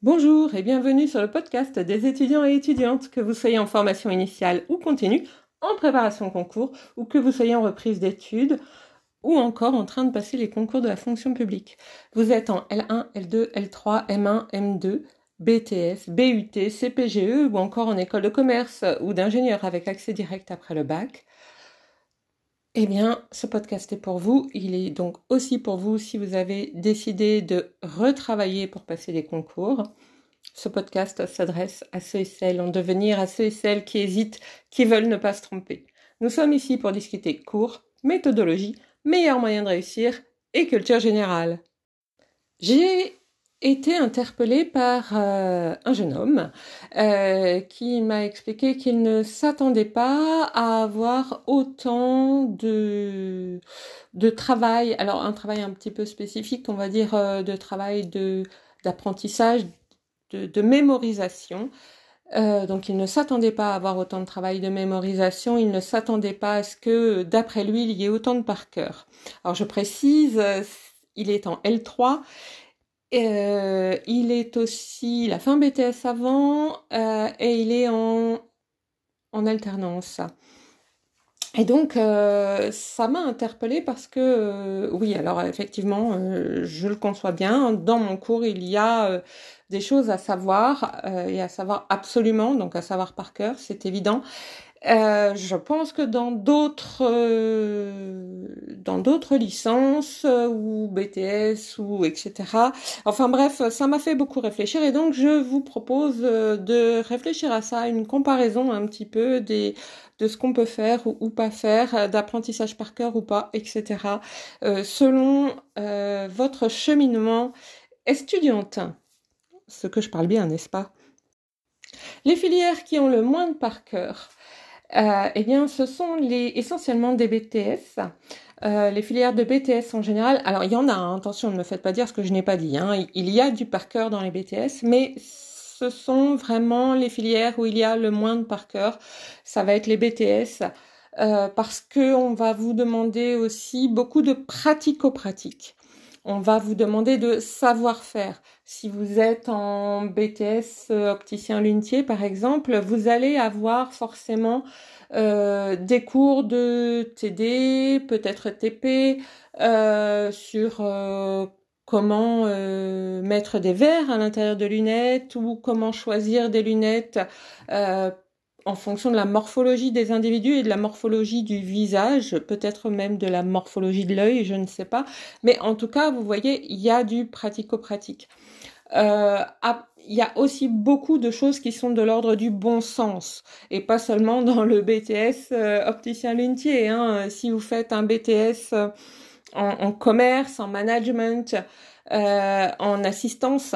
Bonjour et bienvenue sur le podcast des étudiants et étudiantes, que vous soyez en formation initiale ou continue, en préparation concours ou que vous soyez en reprise d'études ou encore en train de passer les concours de la fonction publique. Vous êtes en L1, L2, L3, M1, M2, BTS, BUT, CPGE ou encore en école de commerce ou d'ingénieur avec accès direct après le bac. Eh bien, ce podcast est pour vous. Il est donc aussi pour vous si vous avez décidé de retravailler pour passer les concours. Ce podcast s'adresse à ceux et celles en devenir, à ceux et celles qui hésitent, qui veulent ne pas se tromper. Nous sommes ici pour discuter cours, méthodologie, meilleurs moyens de réussir et culture générale. J'ai été interpellée par euh, un jeune homme euh, qui m'a expliqué qu'il ne s'attendait pas à avoir autant de de travail. Alors un travail un petit peu spécifique on va dire euh, de travail de d'apprentissage de, de, mémorisation. Donc il ne s'attendait pas à avoir autant de travail de mémorisation, il ne s'attendait pas à ce que, d'après lui, il y ait autant de par cœur. Alors je précise, il est en L3 euh, il est aussi, il a fait un BTS avant euh, et il est en, en alternance. Et donc, euh, ça m'a interpellée parce que, oui, alors effectivement, je le conçois bien. Dans mon cours, il y a des choses à savoir et à savoir absolument, donc à savoir par cœur, c'est évident. Je pense que dans d'autres d'autres licences euh, ou BTS ou etc. Enfin bref, ça m'a fait beaucoup réfléchir et donc je vous propose de réfléchir à ça, une comparaison un petit peu de ce qu'on peut faire ou, pas faire, d'apprentissage par cœur ou pas, etc. selon votre cheminement étudiante. Ce que je parle bien, n'est-ce pas? Les filières qui ont le moins de par cœur euh, eh bien, ce sont les, essentiellement des BTS. Euh, les filières de BTS en général, alors il y en a, hein, attention, ne me faites pas dire ce que je n'ai pas dit, hein, il y a du par cœur dans les BTS, mais ce sont vraiment les filières où il y a le moins de par cœur, ça va être les BTS, euh, parce que on va vous demander aussi beaucoup de pratico-pratique. On va vous demander de savoir-faire. Si vous êtes en BTS euh, opticien lunetier, par exemple, vous allez avoir forcément euh, des cours de TD, peut-être TP, euh, sur comment mettre des verres à l'intérieur de lunettes ou comment choisir des lunettes en fonction de la morphologie des individus et de la morphologie du visage, peut-être même de la morphologie de l'œil, je ne sais pas. Mais en tout cas, vous voyez, il y a du pratico-pratique. Euh, il y a aussi beaucoup de choses qui sont de l'ordre du bon sens et pas seulement dans le BTS euh, opticien lunetier. Hein. Si vous faites un BTS euh, en, en, commerce, en management, euh, en assistance,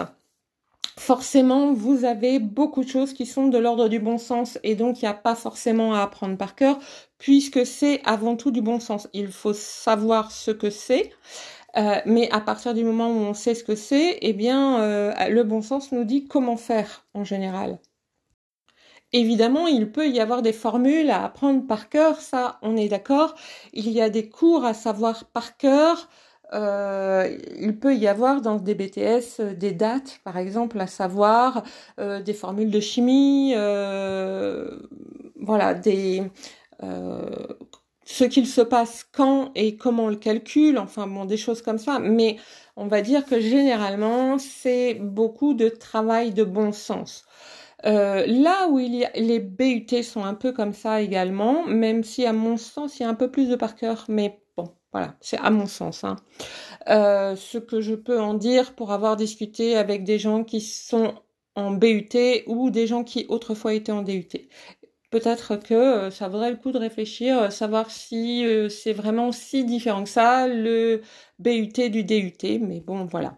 forcément, vous avez beaucoup de choses qui sont de l'ordre du bon sens et donc il n'y a pas forcément à apprendre par cœur puisque c'est avant tout du bon sens. Il faut savoir ce que c'est. Euh, mais à partir du moment où on sait ce que c'est, eh bien, euh, le bon sens nous dit comment faire en général. Évidemment, il peut y avoir des formules à apprendre par cœur, ça, on est d'accord. Il y a des cours à savoir par cœur, euh, il peut y avoir dans des BTS euh, des dates, par exemple, à savoir euh, des formules de chimie, voilà, des ce qu'il se passe quand et comment on le calcule, enfin bon, des choses comme ça. Mais on va dire que généralement, c'est beaucoup de travail de bon sens. Euh, là où il y a, les BUT sont un peu comme ça également, même si à mon sens il y a un peu plus de par cœur, mais voilà, c'est à mon sens. Hein. Euh, ce que je peux en dire pour avoir discuté avec des gens qui sont en BUT ou des gens qui autrefois étaient en DUT. Peut-être que euh, ça vaudrait le coup de réfléchir, euh, savoir si c'est vraiment si différent que ça, le BUT du DUT, mais bon, voilà.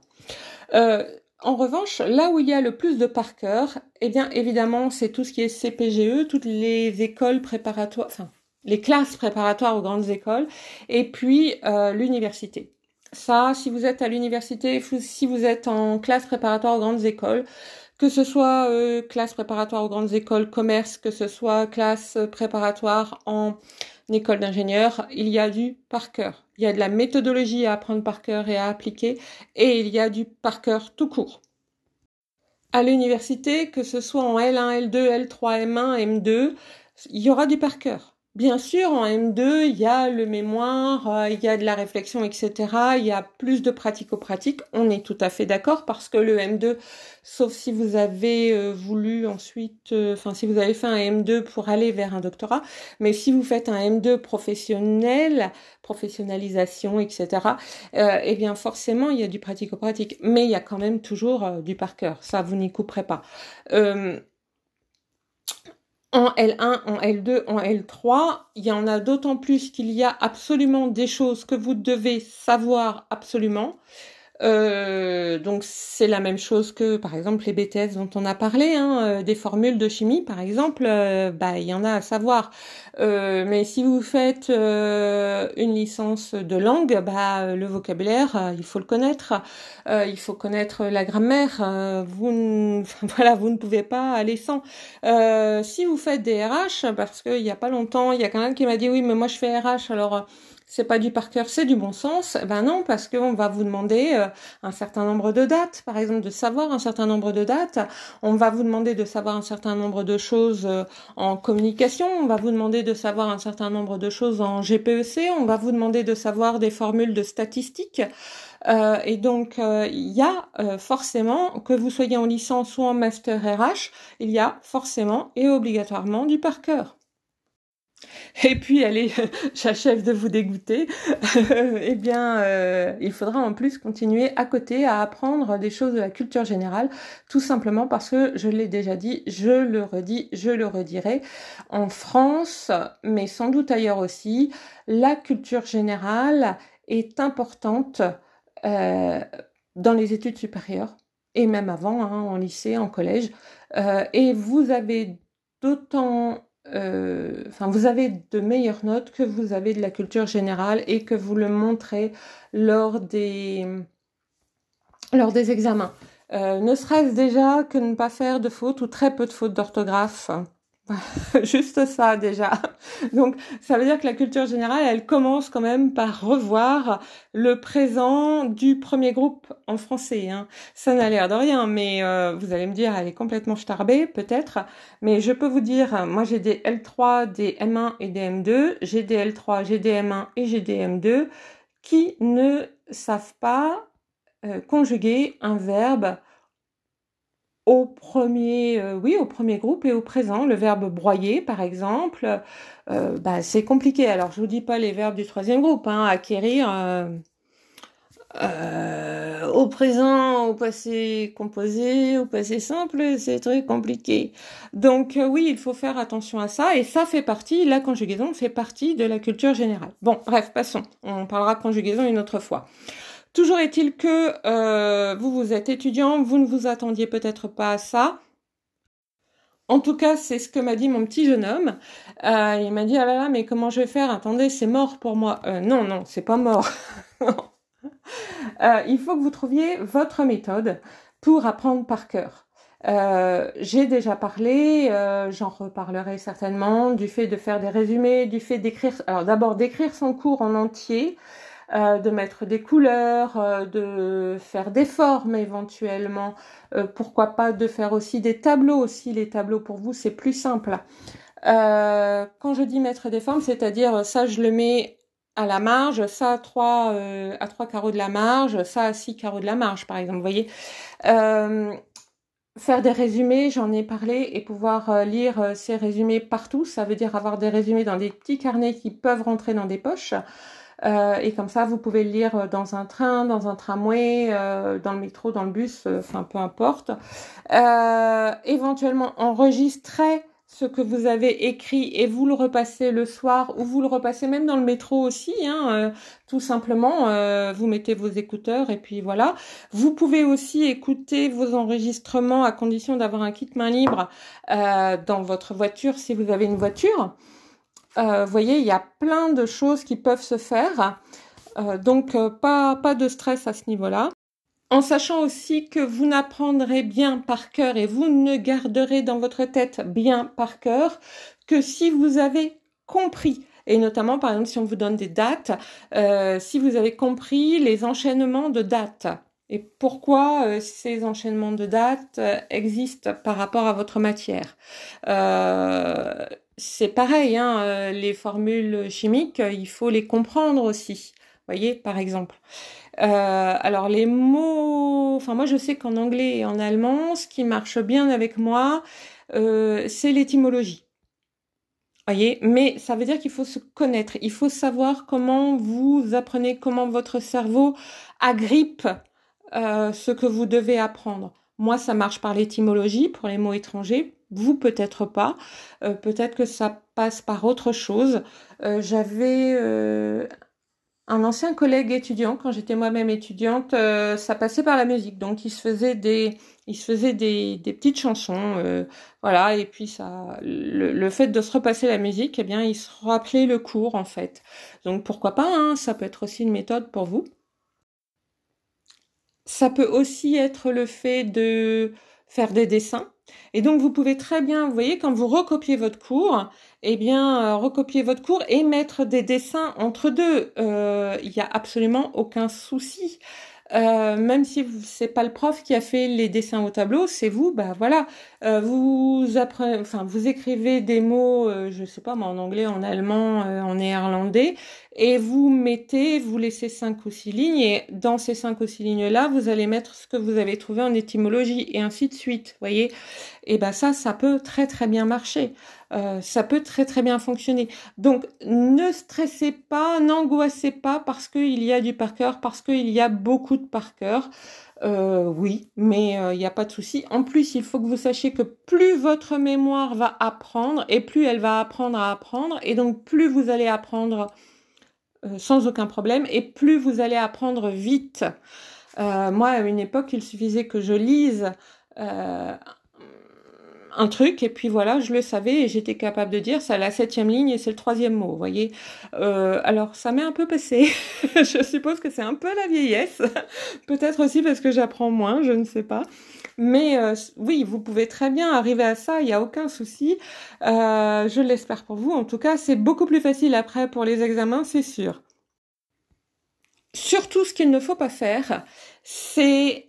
en revanche, là où il y a le plus de par cœur, eh bien, évidemment, c'est tout ce qui est CPGE, toutes les écoles préparatoires, enfin, les classes préparatoires aux grandes écoles, et puis euh, l'université. Ça, si vous êtes à l'université, si vous êtes en classe préparatoire aux grandes écoles, que ce soit euh, classe préparatoire aux grandes écoles commerce, que ce soit classe préparatoire en école d'ingénieur, il y a du par cœur. Il y a de la méthodologie à apprendre par cœur et à appliquer, et il y a du par cœur tout court. à l'université, que ce soit en L1, L2, L3, M1, M2, il y aura du par cœur. Bien sûr, en M2, il y a le mémoire, euh, il y a de la réflexion, etc. Il y a plus de pratico-pratique. On est tout à fait d'accord parce que le M2, sauf si vous avez euh, voulu ensuite, euh, enfin si vous avez fait un M2 pour aller vers un doctorat, mais si vous faites un M2 professionnel, professionnalisation, etc. eh bien forcément, il y a du pratico-pratique, mais il y a quand même toujours du par cœur. Ça, vous n'y couperez pas en L1, en L2, en L3, il y en a d'autant plus qu'il y a absolument des choses que vous devez savoir absolument. Euh, donc c'est la même chose que par exemple les BTS dont on a parlé, hein, euh, des formules de chimie par exemple, euh, bah il y en a à savoir. mais si vous faites une licence de langue, bah le vocabulaire il faut le connaître, il faut connaître la grammaire. vous ne, voilà vous ne pouvez pas aller sans. si vous faites des RH, parce qu'il y a pas longtemps il y a quelqu'un qui m'a dit oui mais moi je fais RH alors c'est pas du par cœur, c'est du bon sens. Ben non, parce qu'on va vous demander euh, un certain nombre de dates, par exemple, de savoir un certain nombre de dates. On va vous demander de savoir un certain nombre de choses euh, en communication. On va vous demander de savoir un certain nombre de choses en GPEC. On va vous demander de savoir des formules de statistiques. Euh, et donc, il y a forcément, que vous soyez en licence ou en master RH, il y a forcément et obligatoirement du par cœur. Et puis, allez, j'achève de vous dégoûter. eh bien, euh, il faudra en plus continuer à côté à apprendre des choses de la culture générale, tout simplement parce que, je l'ai déjà dit, je le redis, je le redirai, en France, mais sans doute ailleurs aussi, la culture générale est importante euh, dans les études supérieures et même avant, hein, en lycée, en collège. Euh, et vous avez d'autant euh, enfin, vous avez de meilleures notes que vous avez de la culture générale et que vous le montrez lors des, lors des examens. Euh, ne serait-ce déjà que ne pas faire de fautes ou très peu de fautes d'orthographe? Juste ça déjà. Donc ça veut dire que la culture générale, elle commence quand même par revoir le présent du premier groupe en français. Hein. Ça n'a l'air de rien, mais euh, vous allez me dire, elle est complètement starbée peut-être. Mais je peux vous dire, moi j'ai des L3, des M1 et des M2. J'ai des L3, j'ai des M1 et j'ai des M2 qui ne savent pas euh, conjuguer un verbe au premier, euh, oui, au premier groupe et au présent. Le verbe broyer, par exemple, euh, bah, c'est compliqué. Alors, je vous dis pas les verbes du troisième groupe, hein, acquérir. Euh, au présent, au passé composé, au passé simple, c'est très compliqué. Donc oui, il faut faire attention à ça et ça fait partie, la conjugaison fait partie de la culture générale. Bon, bref, passons. On parlera conjugaison une autre fois. Toujours est-il que euh, vous, vous êtes étudiant, vous ne vous attendiez peut-être pas à ça. En tout cas, c'est ce que m'a dit mon petit jeune homme. Euh, il m'a dit ah là là, mais comment je vais faire? Attendez, c'est mort pour moi. Euh, non, non, c'est pas mort. il faut que vous trouviez votre méthode pour apprendre par cœur. j'ai déjà parlé, j'en reparlerai certainement, du fait de faire des résumés, du fait d'écrire, alors d'abord d'écrire son cours en entier, euh, de mettre des couleurs, euh, de faire des formes éventuellement, euh, pourquoi pas de faire aussi des tableaux aussi, les tableaux pour vous c'est plus simple. quand je dis mettre des formes, c'est-à-dire ça je le mets à la marge, ça à trois, à trois carreaux de la marge, ça à six carreaux de la marge par exemple, vous voyez. Faire des résumés, j'en ai parlé, et pouvoir lire ces résumés partout, ça veut dire avoir des résumés dans des petits carnets qui peuvent rentrer dans des poches. Euh, et comme ça, vous pouvez le lire dans un train, dans un tramway, euh, dans le métro, dans le bus, euh, enfin peu importe. éventuellement, enregistrer ce que vous avez écrit et vous le repassez le soir ou vous le repassez même dans le métro aussi, hein, tout simplement, vous mettez vos écouteurs et puis voilà. Vous pouvez aussi écouter vos enregistrements à condition d'avoir un kit main libre dans votre voiture si vous avez une voiture. Euh, vous voyez, il y a plein de choses qui peuvent se faire. Euh, donc, euh, pas, pas de stress à ce niveau-là. En sachant aussi que vous n'apprendrez bien par cœur et vous ne garderez dans votre tête bien par cœur que si vous avez compris et notamment par exemple si on vous donne des dates, si vous avez compris les enchaînements de dates, et pourquoi ces enchaînements de dates existent par rapport à votre matière. Euh, c'est pareil, hein, les formules chimiques, il faut les comprendre aussi. Voyez, par exemple. alors les mots, enfin moi je sais qu'en anglais et en allemand, ce qui marche bien avec moi, c'est l'étymologie. Voyez, mais ça veut dire qu'il faut se connaître, il faut savoir comment vous apprenez, comment votre cerveau agrippe euh, ce que vous devez apprendre. Moi, ça marche par l'étymologie pour les mots étrangers. Vous, peut-être pas. Euh, peut-être que ça passe par autre chose. Euh, j'avais un ancien collègue étudiant, quand j'étais moi-même étudiante, ça passait par la musique. Donc, il se faisait des, il se faisait des, petites chansons, voilà. Et puis ça, le, fait de se repasser la musique, eh bien, il se rappelait le cours en fait. Donc, pourquoi pas hein, Ça peut être aussi une méthode pour vous. Ça peut aussi être le fait de faire des dessins. Et donc, vous pouvez très bien, vous voyez, quand vous recopiez votre cours, eh bien, euh, recopier votre cours et mettre des dessins entre deux. Euh, il n'y a absolument aucun souci. Euh, même si c'est pas le prof qui a fait les dessins au tableau, c'est vous, bah voilà, euh, vous apprenez, enfin vous écrivez des mots, euh, je sais pas, moi en anglais, en allemand, en néerlandais, et vous mettez, vous laissez cinq ou six lignes, et dans ces cinq ou six lignes là, vous allez mettre ce que vous avez trouvé en étymologie, et ainsi de suite, voyez? Et ben ça, ça peut très très bien marcher. Euh, ça peut très très bien fonctionner. Donc ne stressez pas, n'angoissez pas parce qu'il y a du par cœur, parce qu'il y a beaucoup de par cœur. Euh, oui, mais euh, il n'y a pas de souci. En plus, il faut que vous sachiez que plus votre mémoire va apprendre et plus elle va apprendre à apprendre, et donc plus vous allez apprendre sans aucun problème et plus vous allez apprendre vite. moi, à une époque, il suffisait que je lise un truc et puis voilà, je le savais et j'étais capable de dire c'est la septième ligne et c'est le troisième mot, vous voyez. Euh, alors ça m'est un peu passé. je suppose que c'est un peu la vieillesse, peut-être aussi parce que j'apprends moins, je ne sais pas. Mais euh, oui, vous pouvez très bien arriver à ça, il n'y a aucun souci. Euh, je l'espère pour vous. En tout cas, c'est beaucoup plus facile après pour les examens, c'est sûr. Surtout, ce qu'il ne faut pas faire, c'est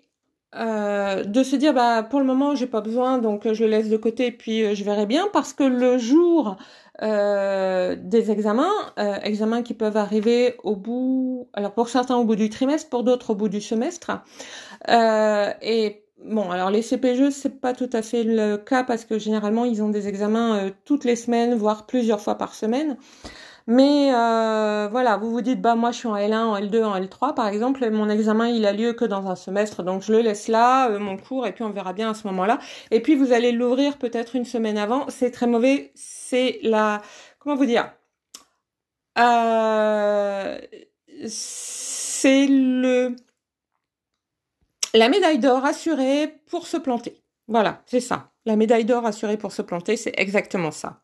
euh, de se dire bah pour le moment j'ai pas besoin donc je le laisse de côté puis euh, je verrai bien parce que le jour euh, des examens, examens qui peuvent arriver au bout, alors pour certains au bout du trimestre, pour d'autres au bout du semestre, et Bon, alors les CPGE, c'est pas tout à fait le cas parce que généralement ils ont des examens toutes les semaines, voire plusieurs fois par semaine. Mais euh, voilà, vous vous dites, bah moi je suis en L1, en L2, en L3 par exemple, mon examen il a lieu que dans un semestre, donc je le laisse là, euh, mon cours, et puis on verra bien à ce moment-là. Et puis vous allez l'ouvrir peut-être une semaine avant, c'est très mauvais, c'est la... Comment vous dire euh, C'est le... La médaille d'or assurée pour se planter. Voilà, c'est ça. La médaille d'or assurée pour se planter, c'est exactement ça.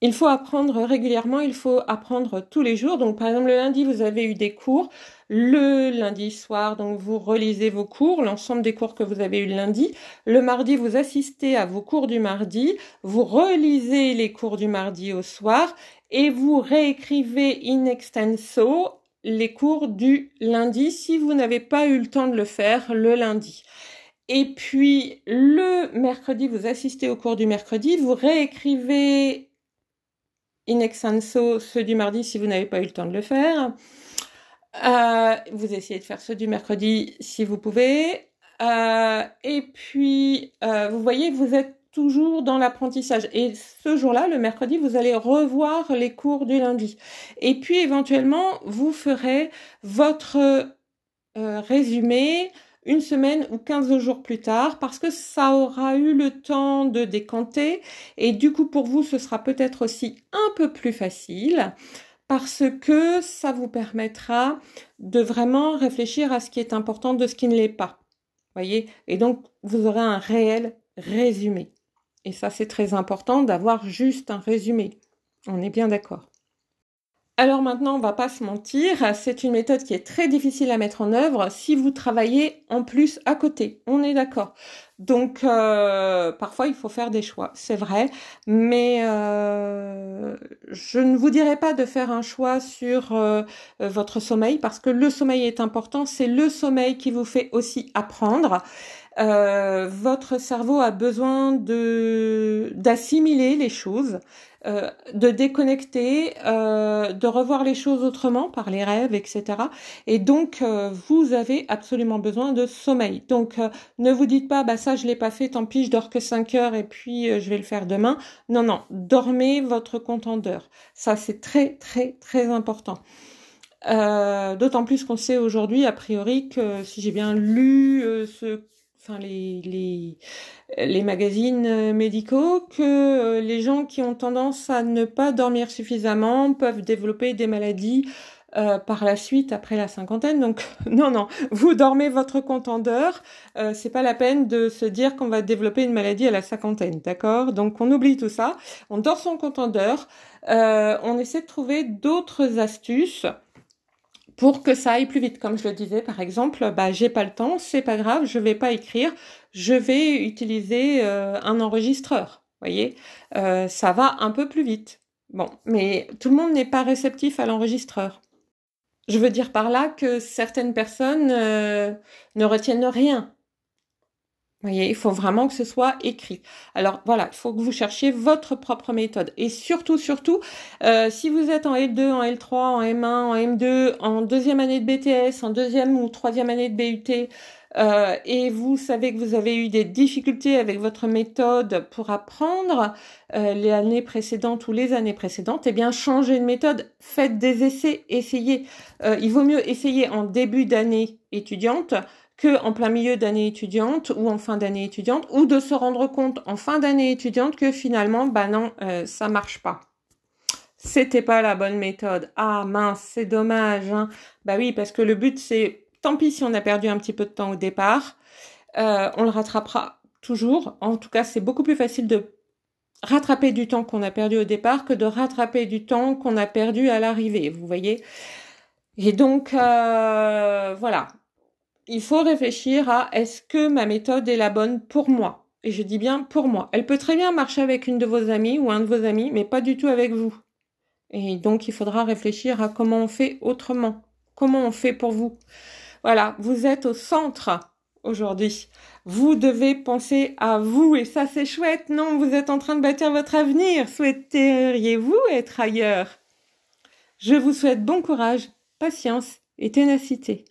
Il faut apprendre régulièrement, il faut apprendre tous les jours. Donc, par exemple, le lundi, vous avez eu des cours. Le lundi soir, donc, vous relisez vos cours, l'ensemble des cours que vous avez eu le lundi. Le mardi, vous assistez à vos cours du mardi. Vous relisez les cours du mardi au soir et vous réécrivez in extenso les cours du lundi si vous n'avez pas eu le temps de le faire le lundi. Et puis le mercredi, vous assistez au cours du mercredi, vous réécrivez in extenso ceux du mardi si vous n'avez pas eu le temps de le faire. Euh, vous essayez de faire ceux du mercredi si vous pouvez. Euh, et puis, euh, vous voyez, vous êtes toujours dans l'apprentissage. Et ce jour-là, le mercredi, vous allez revoir les cours du lundi. Et puis, éventuellement, vous ferez votre résumé une semaine ou 15 jours plus tard parce que ça aura eu le temps de décanter et du coup pour vous ce sera peut-être aussi un peu plus facile parce que ça vous permettra de vraiment réfléchir à ce qui est important de ce qui ne l'est pas. Voyez? Et donc vous aurez un réel résumé. Et ça c'est très important d'avoir juste un résumé. On est bien d'accord. Alors maintenant, on va pas se mentir, c'est une méthode qui est très difficile à mettre en œuvre si vous travaillez en plus à côté. On est d'accord. Donc euh, parfois il faut faire des choix, c'est vrai, mais euh, je ne vous dirai pas de faire un choix sur euh, votre sommeil parce que le sommeil est important, c'est le sommeil qui vous fait aussi apprendre. votre cerveau a besoin de d'assimiler les choses. Euh, de déconnecter, euh, de revoir les choses autrement par les rêves, etc. Et donc, euh, vous avez absolument besoin de sommeil. Donc, ne vous dites pas, bah ça, je l'ai pas fait, tant pis, je dors que 5 heures et puis je vais le faire demain. Non, non, dormez votre compte d'heures. Ça, c'est très, très, très important. D'autant plus qu'on sait aujourd'hui, a priori, que si j'ai bien lu ce enfin les, les, les magazines euh, médicaux que euh, les gens qui ont tendance à ne pas dormir suffisamment peuvent développer des maladies euh, par la suite après la cinquantaine. Donc non non, vous dormez votre compte c'est pas la peine de se dire qu'on va développer une maladie à la cinquantaine, d'accord? Donc on oublie tout ça. On dort son compte on essaie de trouver d'autres astuces pour que ça aille plus vite. Comme je le disais, par exemple, bah j'ai pas le temps, c'est pas grave, je vais pas écrire, je vais utiliser euh, un enregistreur. Voyez, euh, ça va un peu plus vite. Bon, mais tout le monde n'est pas réceptif à l'enregistreur. Je veux dire par là que certaines personnes euh, ne retiennent rien voyez, il faut vraiment que ce soit écrit. Alors voilà, il faut que vous cherchiez votre propre méthode. Et surtout, surtout, euh, si vous êtes en L2, en L3, en M1, en M2, en deuxième année de BTS, en deuxième ou troisième année de BUT, euh, et vous savez que vous avez eu des difficultés avec votre méthode pour apprendre euh, les années précédentes ou les années précédentes, eh bien changez de méthode, faites des essais, essayez. il vaut mieux essayer en début d'année étudiante que en plein milieu d'année étudiante ou en fin d'année étudiante, ou de se rendre compte en fin d'année étudiante que finalement, bah non, euh, ça marche pas. C'était pas la bonne méthode. Ah mince, c'est dommage. Hein. Bah oui, parce que le but c'est, tant pis si on a perdu un petit peu de temps au départ, euh, on le rattrapera toujours. En tout cas, c'est beaucoup plus facile de rattraper du temps qu'on a perdu au départ que de rattraper du temps qu'on a perdu à l'arrivée. Vous voyez. Et donc euh, voilà, il faut réfléchir à est-ce que ma méthode est la bonne pour moi Et je dis bien pour moi. Elle peut très bien marcher avec une de vos amies ou un de vos amis, mais pas du tout avec vous. Et donc il faudra réfléchir à comment on fait autrement. Comment on fait pour vous Voilà, vous êtes au centre aujourd'hui. Vous devez penser à vous et ça c'est chouette, non? Vous êtes en train de bâtir votre avenir. Souhaiteriez-vous être ailleurs? Je vous souhaite bon courage, patience et ténacité.